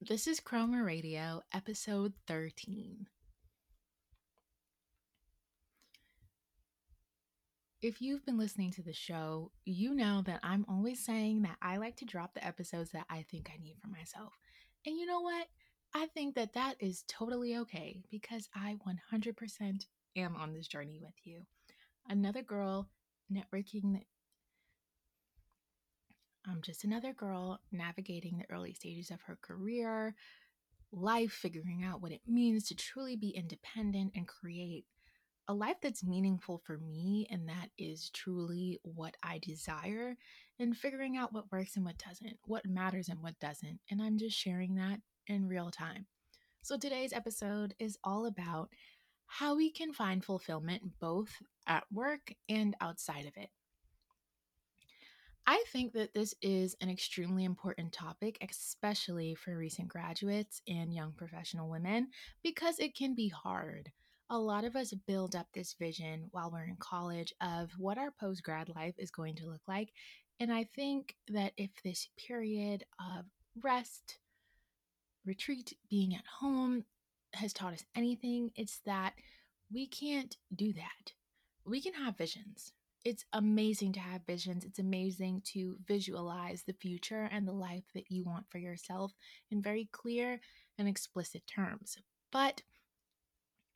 This is Chroma Radio, episode 13. If you've been listening to the show, you know that I'm always saying that I like to drop the episodes that I think I need for myself. And you know what? I think that that is totally okay because I 100% am on this journey with you. Another girl networking. I'm just another girl navigating the early stages of her career, life, figuring out what it means to truly be independent and create a life that's meaningful for me and that is truly what I desire, and figuring out what works and what doesn't, what matters and what doesn't. And I'm just sharing that in real time. So today's episode is all about how we can find fulfillment both at work and outside of it. I think that this is an extremely important topic, especially for recent graduates and young professional women, because it can be hard a lot of us build up this vision while we're in college of what our post grad life is going to look like. And I think that if this period of rest, retreat, being at home has taught us anything, it's that we can't do that. We can have visions. It's amazing to have visions. It's amazing to visualize the future and the life that you want for yourself in very clear and explicit terms. But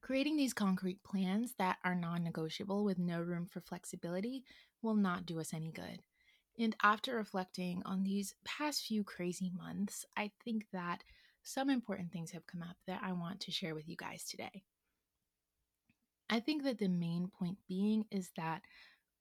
Creating these concrete plans that are non negotiable with no room for flexibility will not do us any good. And after reflecting on these past few crazy months, I think that some important things have come up that I want to share with you guys today. I think that the main point being is that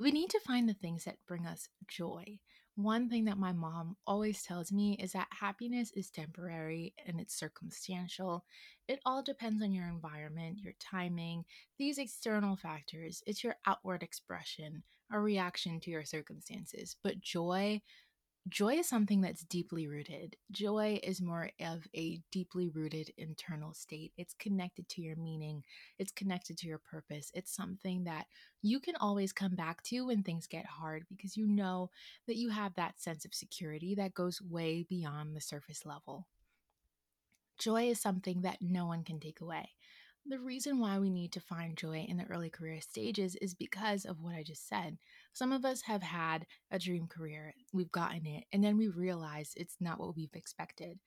we need to find the things that bring us joy. One thing that my mom always tells me is that happiness is temporary and it's circumstantial. It all depends on your environment, your timing, these external factors. It's your outward expression, a reaction to your circumstances. But joy, joy is something that's deeply rooted. Joy is more of a deeply rooted internal state. It's connected to your meaning, it's connected to your purpose. It's something that you can always come back to when things get hard because you know that you have that sense of security that goes way beyond the surface level. Joy is something that no one can take away. The reason why we need to find joy in the early career stages is because of what I just said. Some of us have had a dream career, we've gotten it, and then we realize it's not what we've expected.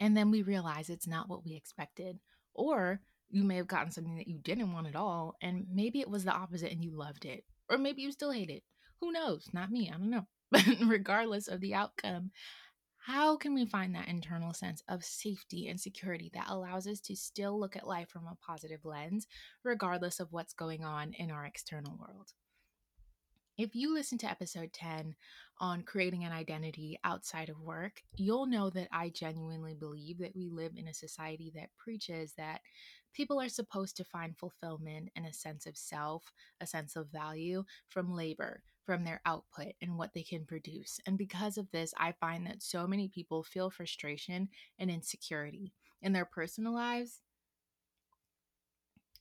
And then we realize it's not what we expected. Or you may have gotten something that you didn't want at all, and maybe it was the opposite and you loved it. Or maybe you still hate it. Who knows? Not me. I don't know. But regardless of the outcome, how can we find that internal sense of safety and security that allows us to still look at life from a positive lens, regardless of what's going on in our external world? If you listen to episode 10 on creating an identity outside of work, you'll know that I genuinely believe that we live in a society that preaches that people are supposed to find fulfillment and a sense of self, a sense of value from labor, from their output and what they can produce. And because of this, I find that so many people feel frustration and insecurity in their personal lives.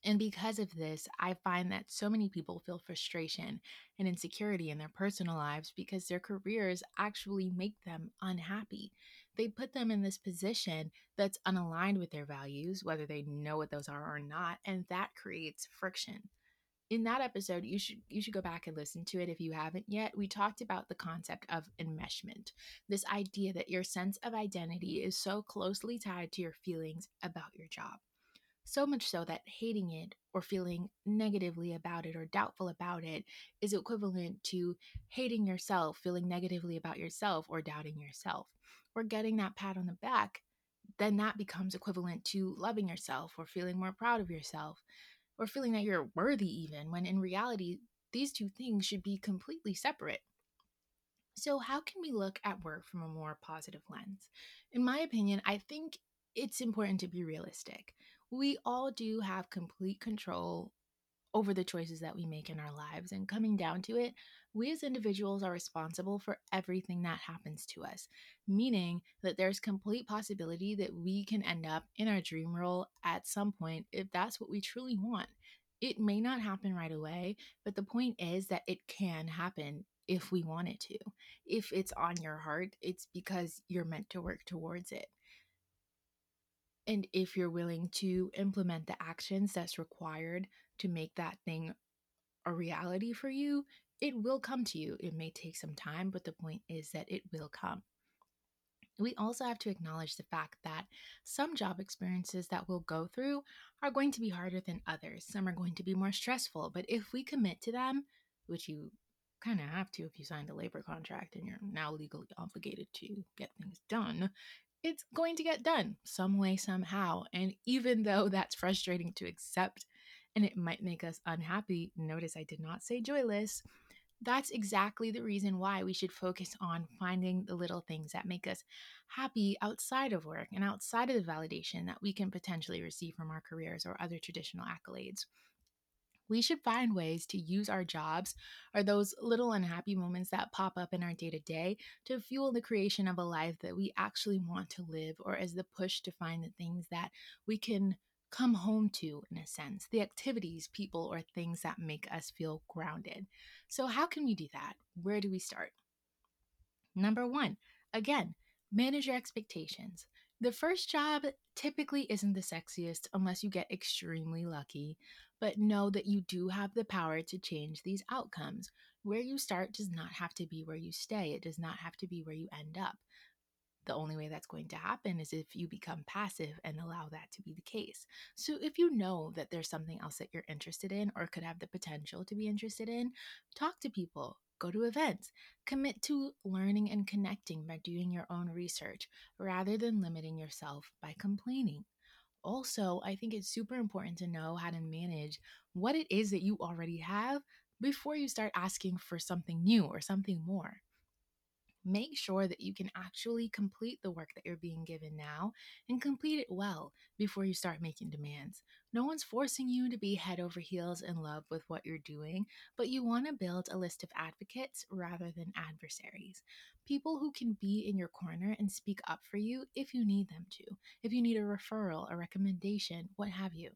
And because of this, I find that so many people feel frustration and insecurity in their personal lives because their careers actually make them unhappy. They put them in this position that's unaligned with their values, whether they know what those are or not, and that creates friction. In that episode you should you should go back and listen to it if you haven't yet. We talked about the concept of enmeshment this idea that your sense of identity is so closely tied to your feelings about your job so much so that hating it or feeling negatively about it or doubtful about it is equivalent to hating yourself feeling negatively about yourself or doubting yourself or getting that pat on the back then that becomes equivalent to loving yourself or feeling more proud of yourself or feeling that you're worthy, even when in reality, these two things should be completely separate. So, how can we look at work from a more positive lens? In my opinion, I think it's important to be realistic. We all do have complete control over the choices that we make in our lives. And coming down to it, we as individuals are responsible for everything that happens to us, meaning that there's complete possibility that we can end up in our dream role at some point if that's what we truly want. It may not happen right away, but the point is that it can happen if we want it to. If it's on your heart, it's because you're meant to work towards it. And if you're willing to implement the actions that's required to make that thing a reality for you, it will come to you. It may take some time, but the point is that it will come. We also have to acknowledge the fact that some job experiences that we'll go through are going to be harder than others. Some are going to be more stressful, but if we commit to them, which you kind of have to if you signed a labor contract and you're now legally obligated to get things done, it's going to get done some way, somehow. And even though that's frustrating to accept and it might make us unhappy, notice I did not say joyless. That's exactly the reason why we should focus on finding the little things that make us happy outside of work and outside of the validation that we can potentially receive from our careers or other traditional accolades we should find ways to use our jobs or those little unhappy moments that pop up in our day to day to fuel the creation of a life that we actually want to live or as the push to find the things that we can come home to in a sense, the activities, people, or things that make us feel grounded. So, how can we do that? Where do we start? Number one, again, manage your expectations. The first job typically isn't the sexiest unless you get extremely lucky, but know that you do have the power to change these outcomes. Where you start does not have to be where you stay, it does not have to be where you end up. The only way that's going to happen is if you become passive and allow that to be the case. So, if you know that there's something else that you're interested in or could have the potential to be interested in, talk to people, go to events, commit to learning and connecting by doing your own research rather than limiting yourself by complaining. Also, I think it's super important to know how to manage what it is that you already have before you start asking for something new or something more make sure that you can actually complete the work that you're being given now and complete it well before you start making demands. No one's forcing you to be head over heels in love with what you're doing, but you want to build a list of advocates rather than adversaries. People who can be in your corner and speak up for you if you need them to, if you need a referral, a recommendation, what have you.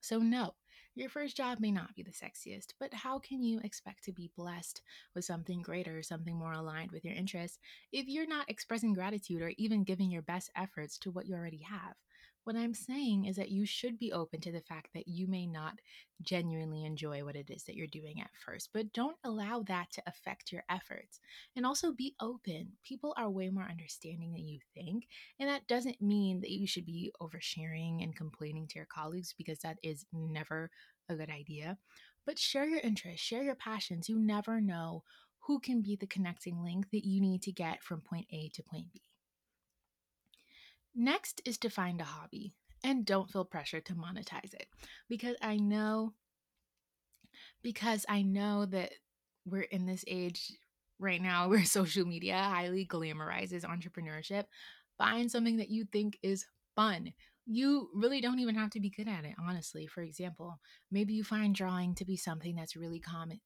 So, no, your first job may not be the sexiest, but how can you expect to be blessed with something greater, something more aligned with your interests, if you're not expressing gratitude or even giving your best efforts to what you already have? What I'm saying is that you should be open to the fact that you may not genuinely enjoy what it is that you're doing at first, but don't allow that to affect your efforts. And also be open. People are way more understanding than you think. And that doesn't mean that you should be oversharing and complaining to your colleagues because that is never a good idea. But share your interests, share your passions. You never know who can be the connecting link that you need to get from point A to point B. Next is to find a hobby and don't feel pressure to monetize it because I know because I know that we're in this age right now where social media highly glamorizes entrepreneurship. Find something that you think is fun. You really don't even have to be good at it, honestly. For example, maybe you find drawing to be something that's really common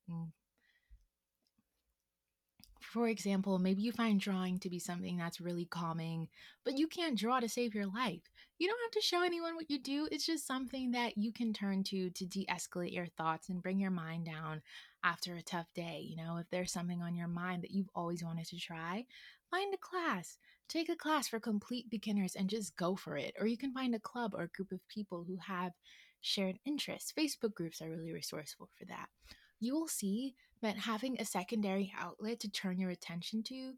for example, maybe you find drawing to be something that's really calming, but you can't draw to save your life. You don't have to show anyone what you do. It's just something that you can turn to to de escalate your thoughts and bring your mind down after a tough day. You know, if there's something on your mind that you've always wanted to try, find a class. Take a class for complete beginners and just go for it. Or you can find a club or a group of people who have shared interests. Facebook groups are really resourceful for that you will see that having a secondary outlet to turn your attention to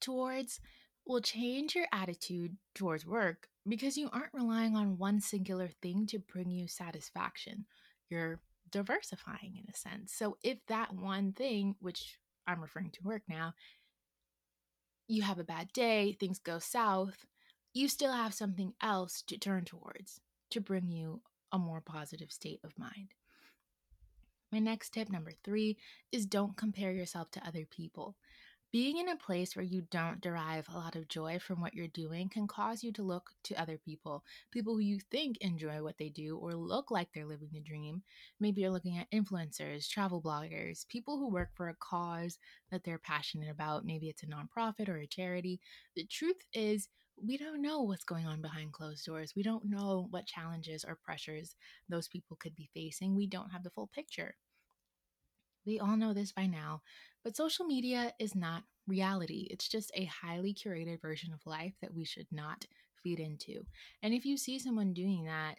towards will change your attitude towards work because you aren't relying on one singular thing to bring you satisfaction. You're diversifying in a sense. So if that one thing, which I'm referring to work now, you have a bad day, things go south, you still have something else to turn towards to bring you a more positive state of mind. My next tip, number three, is don't compare yourself to other people. Being in a place where you don't derive a lot of joy from what you're doing can cause you to look to other people, people who you think enjoy what they do or look like they're living the dream. Maybe you're looking at influencers, travel bloggers, people who work for a cause that they're passionate about. Maybe it's a nonprofit or a charity. The truth is, we don't know what's going on behind closed doors. We don't know what challenges or pressures those people could be facing. We don't have the full picture. We all know this by now, but social media is not reality. It's just a highly curated version of life that we should not feed into. And if you see someone doing that,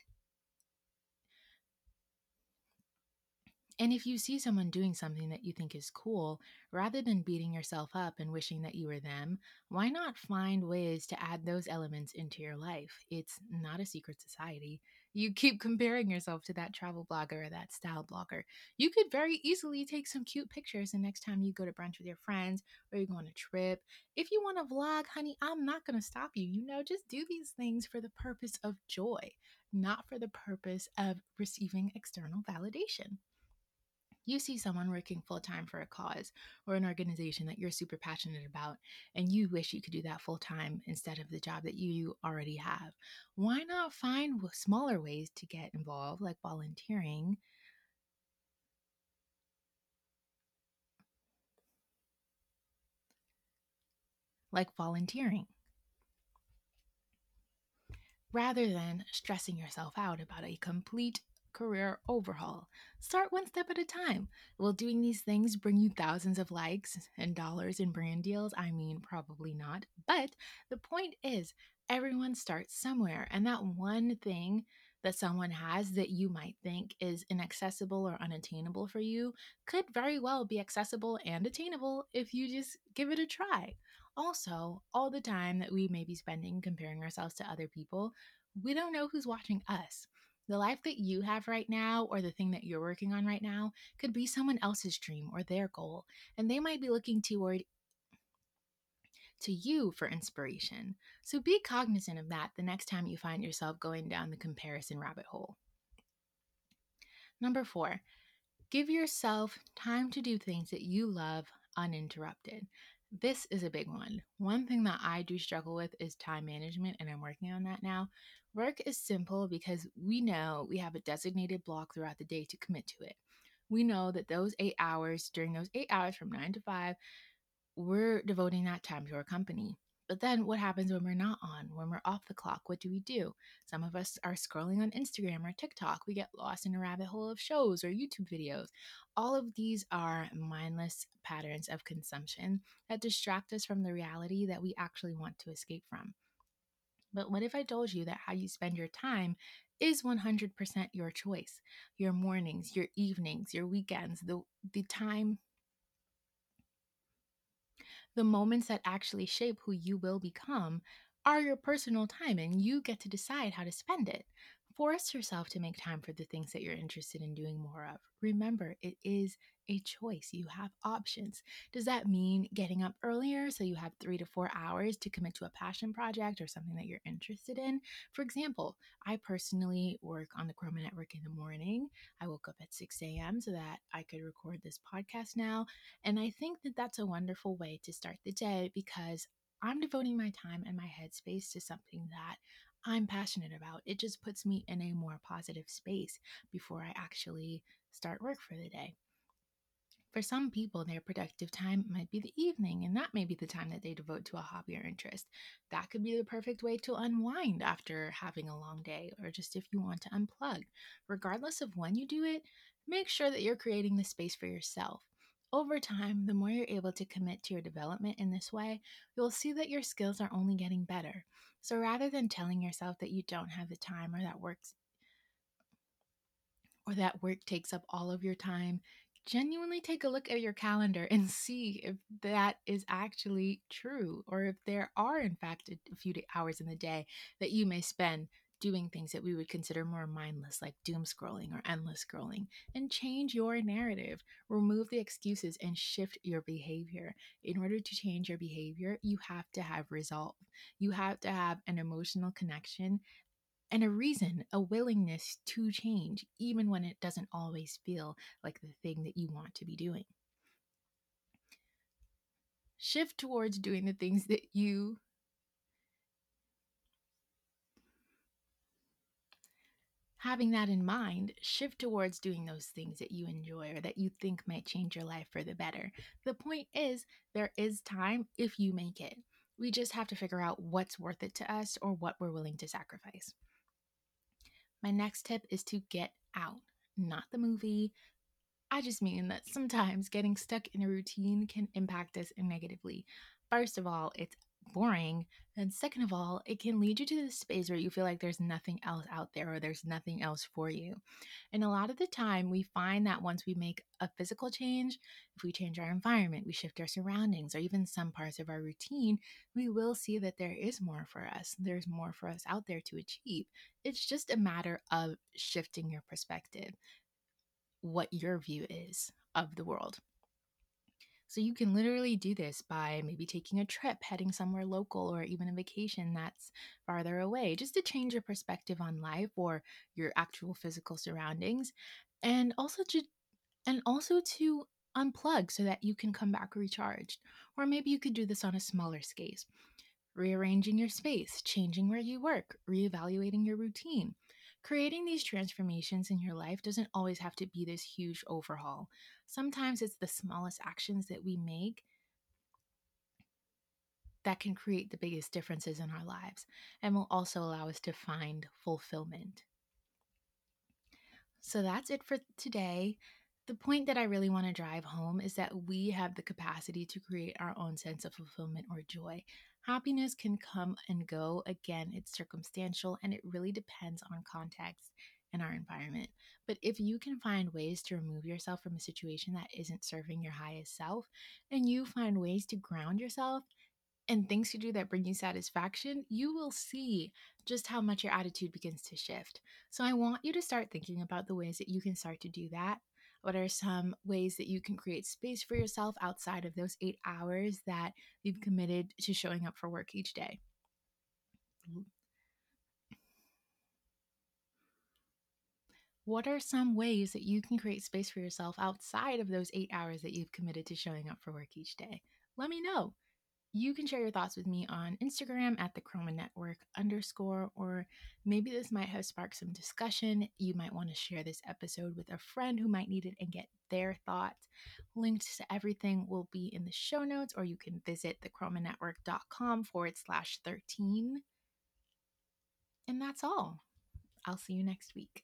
And if you see someone doing something that you think is cool, rather than beating yourself up and wishing that you were them, why not find ways to add those elements into your life? It's not a secret society. You keep comparing yourself to that travel blogger or that style blogger. You could very easily take some cute pictures the next time you go to brunch with your friends or you go on a trip. If you want to vlog, honey, I'm not going to stop you. You know, just do these things for the purpose of joy, not for the purpose of receiving external validation you see someone working full time for a cause or an organization that you're super passionate about, and you wish you could do that full time instead of the job that you already have. Why not find smaller ways to get involved, like volunteering? Like volunteering rather than stressing yourself out about a complete career overhaul. Start one step at a time. Will doing these things bring you thousands of likes and dollars in brand deals? I mean, probably not. But the point is, everyone starts somewhere, and that one thing that someone has that you might think is inaccessible or unattainable for you could very well be accessible and attainable if you just give it a try. Also, all the time that we may be spending comparing ourselves to other people, we don't know who's watching us. The life that you have right now, or the thing that you're working on right now, could be someone else's dream or their goal, and they might be looking toward to you for inspiration. So be cognizant of that the next time you find yourself going down the comparison rabbit hole. Number four, give yourself time to do things that you love uninterrupted. This is a big one. One thing that I do struggle with is time management, and I'm working on that now. Work is simple because we know we have a designated block throughout the day to commit to it. We know that those eight hours, during those eight hours from nine to five, we're devoting that time to our company. But then what happens when we're not on, when we're off the clock? What do we do? Some of us are scrolling on Instagram or TikTok. We get lost in a rabbit hole of shows or YouTube videos. All of these are mindless patterns of consumption that distract us from the reality that we actually want to escape from. But what if I told you that how you spend your time is 100% your choice? Your mornings, your evenings, your weekends, the, the time the moments that actually shape who you will become are your personal time and you get to decide how to spend it. Force yourself to make time for the things that you're interested in doing more of. Remember, it is a choice. You have options. Does that mean getting up earlier so you have three to four hours to commit to a passion project or something that you're interested in? For example, I personally work on the Chroma Network in the morning. I woke up at 6 a.m. so that I could record this podcast now. And I think that that's a wonderful way to start the day because I'm devoting my time and my headspace to something that I'm passionate about. It just puts me in a more positive space before I actually start work for the day. For some people, their productive time might be the evening, and that may be the time that they devote to a hobby or interest. That could be the perfect way to unwind after having a long day, or just if you want to unplug. Regardless of when you do it, make sure that you're creating the space for yourself. Over time, the more you're able to commit to your development in this way, you'll see that your skills are only getting better. So rather than telling yourself that you don't have the time or that works or that work takes up all of your time, genuinely take a look at your calendar and see if that is actually true or if there are in fact a few hours in the day that you may spend doing things that we would consider more mindless, like doom scrolling or endless scrolling, and change your narrative. Remove the excuses and shift your behavior. In order to change your behavior, you have to have resolve. You have to have an emotional connection and a reason, a willingness to change, even when it doesn't always feel like the thing that you want to be doing. Shift towards doing the things that you having that in mind, shift towards doing those things that you enjoy or that you think might change your life for the better. The point is, there is time if you make it. We just have to figure out what's worth it to us or what we're willing to sacrifice. My next tip is to get out, not the movie, I just mean that sometimes getting stuck in a routine can impact us negatively. First of all, it's boring. And second of all, it can lead you to this space where you feel like there's nothing else out there or there's nothing else for you. And a lot of the time, we find that once we make a physical change, if we change our environment, we shift our surroundings, or even some parts of our routine, we will see that there is more for us. There's more for us out there to achieve. It's just a matter of shifting your perspective, what your view is of the world. So you can literally do this by maybe taking a trip, heading somewhere local, or even a vacation that's farther away, just to change your perspective on life or your actual physical surroundings. And also to and also to unplug so that you can come back recharged. Or maybe you could do this on a smaller scale. Rearranging your space, changing where you work, reevaluating your routine. Creating these transformations in your life doesn't always have to be this huge overhaul. Sometimes it's the smallest actions that we make that can create the biggest differences in our lives and will also allow us to find fulfillment. So that's it for today. The point that I really want to drive home is that we have the capacity to create our own sense of fulfillment or joy. Happiness can come and go. Again, it's circumstantial and it really depends on context and our environment. But if you can find ways to remove yourself from a situation that isn't serving your highest self, and you find ways to ground yourself and things to do that bring you satisfaction, you will see just how much your attitude begins to shift. So I want you to start thinking about the ways that you can start to do that what are some ways that you can create space for yourself outside of those eight hours that you've committed to showing up for work each day? What are some ways that you can create space for yourself outside of those eight hours that you've committed to showing up for work each day? Let me know you can share your thoughts with me on Instagram at the Chroma Network underscore, or maybe this might have sparked some discussion. You might want to share this episode with a friend who might need it and get their thoughts. Links to everything will be in the show notes, or you can visit thechromanetwork.com forward slash 13. And that's all. I'll see you next week.